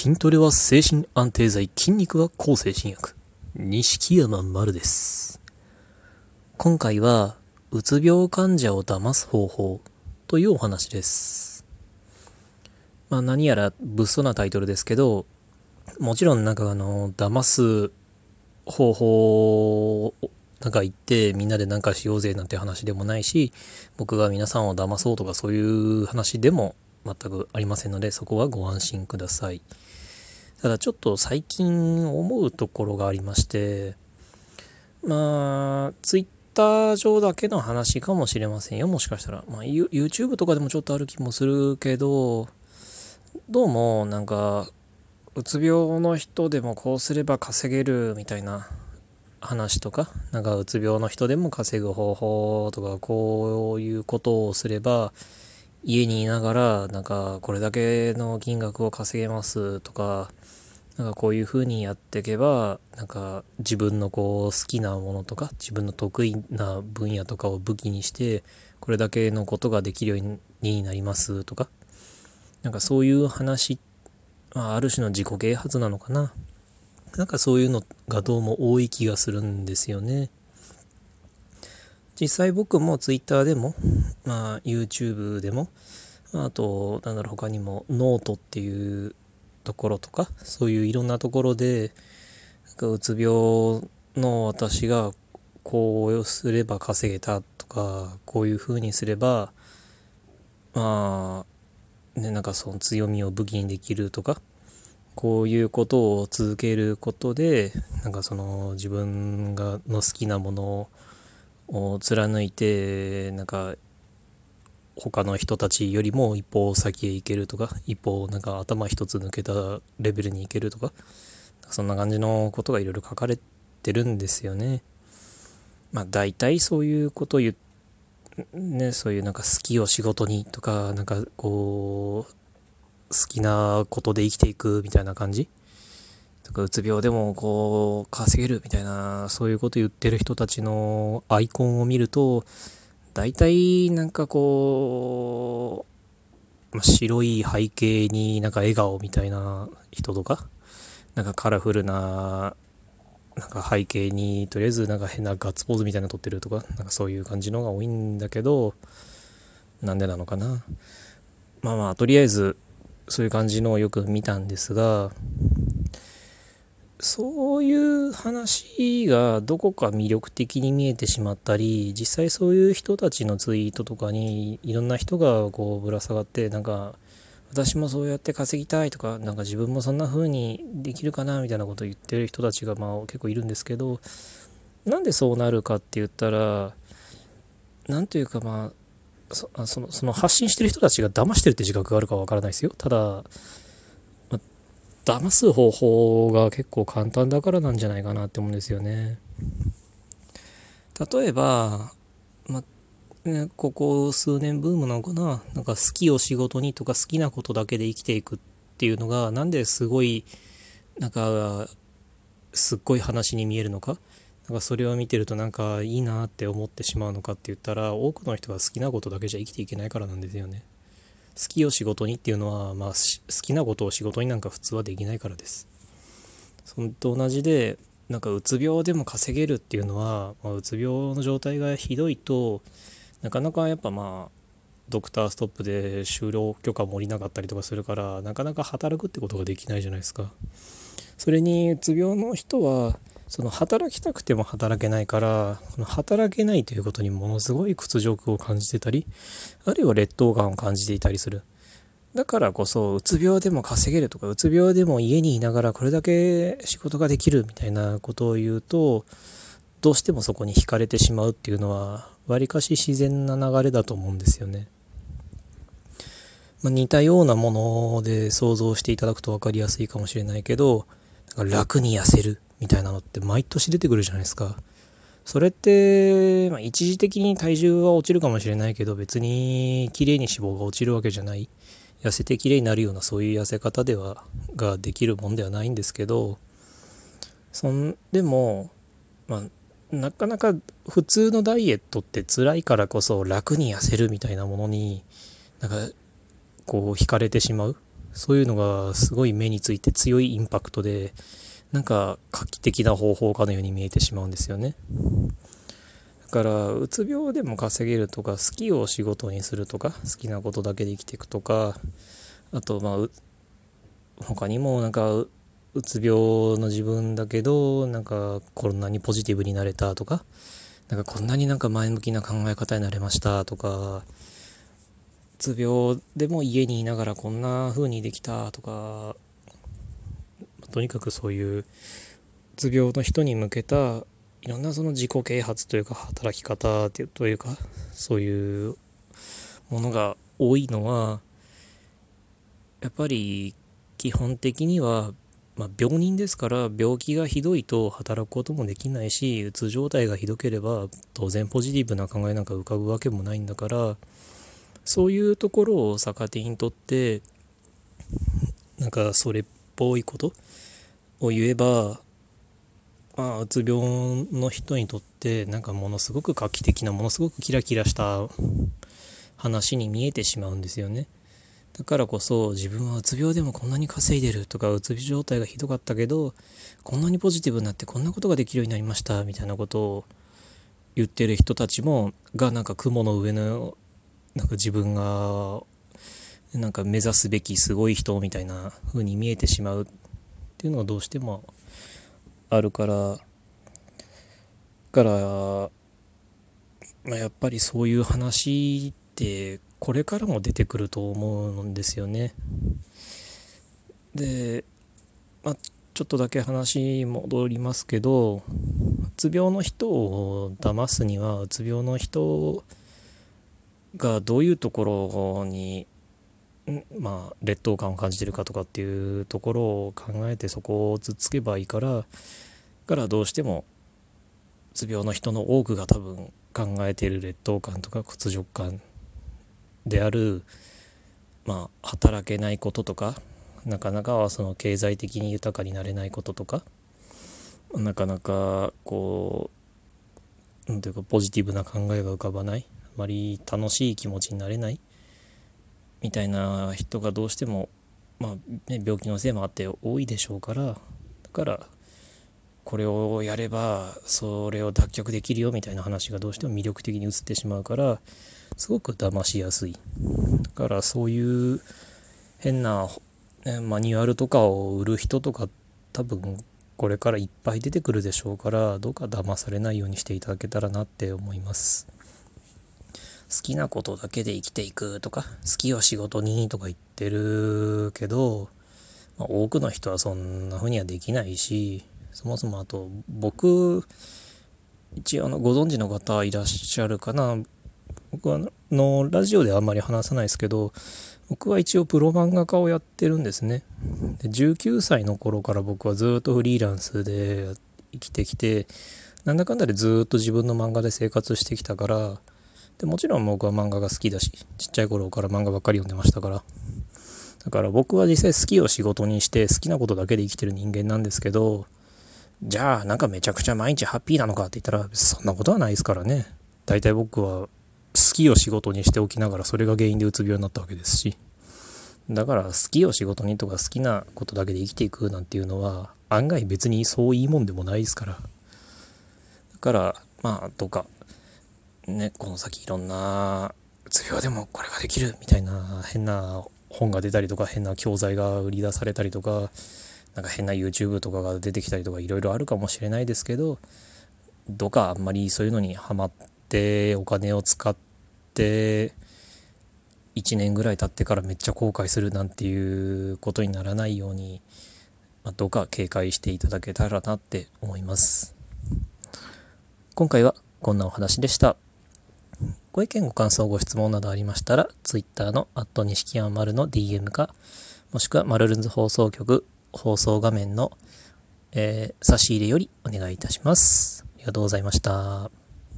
筋トレは精神安定剤、筋肉は抗精神薬。錦山丸です。今回は、うつ病患者を騙す方法というお話です。まあ何やら物騒なタイトルですけど、もちろんなんかあの、騙す方法をなんか言ってみんなでなんかしようぜなんて話でもないし、僕が皆さんを騙そうとかそういう話でも全くありませんので、そこはご安心ください。ただちょっと最近思うところがありまして、まあ、ツイッター上だけの話かもしれませんよ、もしかしたら。まあ、YouTube とかでもちょっとある気もするけど、どうもなんか、うつ病の人でもこうすれば稼げるみたいな話とか、なんかうつ病の人でも稼ぐ方法とか、こういうことをすれば、家にいながら、なんかこれだけの金額を稼げますとか、なんかこういう風にやっていけば、なんか自分のこう好きなものとか、自分の得意な分野とかを武器にして、これだけのことができるようになりますとか、なんかそういう話、まあ、ある種の自己啓発なのかな。なんかそういうのがどうも多い気がするんですよね。実際僕も Twitter でも、まあ YouTube でも、あと、なんだろう、他にもノートっていうところとか、そういういろんなところで、なんかうつ病の私がこうすれば稼げたとか、こういう風にすれば、まあ、ね、なんかその強みを武器にできるとか、こういうことを続けることで、なんかその自分がの好きなものをを貫いて、なんか他の人たちよりも一歩先へ行けるとか、一歩なんか頭一つ抜けたレベルに行けるとか、そんな感じのことがいろいろ書かれてるんですよね。まあ大体そういうことを言ね、そういうなんか好きを仕事にとか、なんかこう、好きなことで生きていくみたいな感じとか、うつ病でもこう、稼げるみたいな、そういうこと言ってる人たちのアイコンを見ると、大体なんかこう、まあ白い背景になんか笑顔みたいな人とか、なんかカラフルな、なんか背景にとりあえずなんか変なガッツポーズみたいなの撮ってるとか、なんかそういう感じのが多いんだけど、なんでなのかな。まあまあ、とりあえずそういう感じのをよく見たんですが、そういう話がどこか魅力的に見えてしまったり、実際そういう人たちのツイートとかにいろんな人がこうぶら下がって、なんか私もそうやって稼ぎたいとか、なんか自分もそんな風にできるかなみたいなことを言ってる人たちがまあ結構いるんですけど、なんでそうなるかって言ったら、なんというかまあ、そのその発信してる人たちが騙してるって自覚があるかわからないですよ。ただ、騙す方法が結構簡単だからなんじゃないかなって思うんですよね。例えば、ま、ね、ここ数年ブームなのかな？なんか好きを仕事にとか好きなことだけで生きていくっていうのがなんですごいなんかすっごい話に見えるのか？なんかそれを見てるとなんかいいなって思ってしまうのかって言ったら多くの人が好きなことだけじゃ生きていけないからなんですよね。好きを仕事にっていうのは、まあ、好きなことを仕事になんか普通はできないからです。それと同じでなんかうつ病でも稼げるっていうのは、まあ、うつ病の状態がひどいとなかなかやっぱまあドクターストップで就労許可も下りなかったりとかするからなかなか働くってことができないじゃないですか。それにうつ病の人はその働きたくても働けないから、この働けないということにものすごい屈辱を感じてたり、あるいは劣等感を感じていたりする。だからこそ、うつ病でも稼げるとか、うつ病でも家にいながらこれだけ仕事ができるみたいなことを言うと、どうしてもそこに惹かれてしまうっていうのは、わりかし自然な流れだと思うんですよね。まあ、似たようなもので想像していただくと分かりやすいかもしれないけど、楽に痩せるみたいなのって毎年出てくるじゃないですか。それって、まあ、一時的に体重は落ちるかもしれないけど、別に綺麗に脂肪が落ちるわけじゃない。痩せて綺麗になるようなそういう痩せ方では、ができるもんではないんですけど、そんでも、まあ、なかなか普通のダイエットって辛いからこそ楽に痩せるみたいなものに、なんか、こう惹かれてしまう。そういうのがすごい目について強いインパクトで、なんか画期的な方法かのように見えてしまうんですよね。だから、うつ病でも稼げるとか、好きを仕事にするとか、好きなことだけで生きていくとか、あと、まあ、他にもなんか、うつ病の自分だけど、なんかこんなにポジティブになれたとか、なんかこんなになんか前向きな考え方になれましたとか、うつ病でも家にいながらこんな風にできたとか、とにかくそういううつ病の人に向けたいろんなその自己啓発というか働き方というかそういうものが多いのはやっぱり基本的には、まあ、病人ですから病気がひどいと働くこともできないしうつ状態がひどければ当然ポジティブな考えなんか浮かぶわけもないんだからそういうところを逆手にとってなんかそれっぽいことを言えばまあ、うつ病の人にとってなんかものすごく画期的なものすごくキラキラした話に見えてしまうんですよね。だからこそ自分はうつ病でもこんなに稼いでるとかうつ病状態がひどかったけどこんなにポジティブになってこんなことができるようになりましたみたいなことを言ってる人たちもがなんか雲の上のなんか自分がなんか目指すべきすごい人みたいな風に見えてしまうっていうのがどうしてもあるからから、まあ、やっぱりそういう話ってこれからも出てくると思うんですよね。で、まあ、ちょっとだけ話戻りますけどうつ病の人を騙すにはうつ病の人がどういうところにまあ劣等感を感じてるかとかっていうところを考えてそこをつっつけばいいからからどうしてもうつ病の人の多くが多分考えている劣等感とか屈辱感であるまあ働けないこととかなかなかはその経済的に豊かになれないこととかなかなかこう何ていうかポジティブな考えが浮かばないあまり楽しい気持ちになれないみたいな人がどうしてもまあね病気のせいもあって多いでしょうからだからこれをやればそれを脱却できるよみたいな話がどうしても魅力的に映ってしまうからすごく騙しやすい。だからそういう変な、ね、マニュアルとかを売る人とか多分これからいっぱい出てくるでしょうからどうか騙されないようにしていただけたらなって思います。好きなことだけで生きていくとか好きを仕事にとか言ってるけど、まあ、多くの人はそんな風にはできないしそもそもあと僕一応あのご存知の方いらっしゃるかな。僕はのラジオではあんまり話さないですけど僕は一応プロ漫画家をやってるんですね。で19歳の頃から僕はずっとフリーランスで生きてきてなんだかんだでずっと自分の漫画で生活してきたからでもちろん僕は漫画が好きだしちっちゃい頃から漫画ばっかり読んでましたから。だから僕は実際好きを仕事にして好きなことだけで生きてる人間なんですけどじゃあなんかめちゃくちゃ毎日ハッピーなのかって言ったらそんなことはないですからね。大体僕は好きを仕事にしておきながらそれが原因でうつ病になったわけですし。だから好きを仕事にとか好きなことだけで生きていくなんていうのは案外別にそういいもんでもないですから。だからまあどうかねこの先いろんなうつ病でもこれができるみたいな変な本が出たりとか変な教材が売り出されたりとかなんか変な YouTube とかが出てきたりとかいろいろあるかもしれないですけどどうかあんまりそういうのにはまってお金を使って1年ぐらい経ってからめっちゃ後悔するなんていうことにならないように、ま、どうか警戒していただけたらなって思います。今回はこんなお話でした。ご意見ご感想ご質問などありましたら Twitter のアット錦山丸の DM かもしくはマルルンズ放送局放送画面の、えー、差し入れよりお願いいたします。ありがとうございました。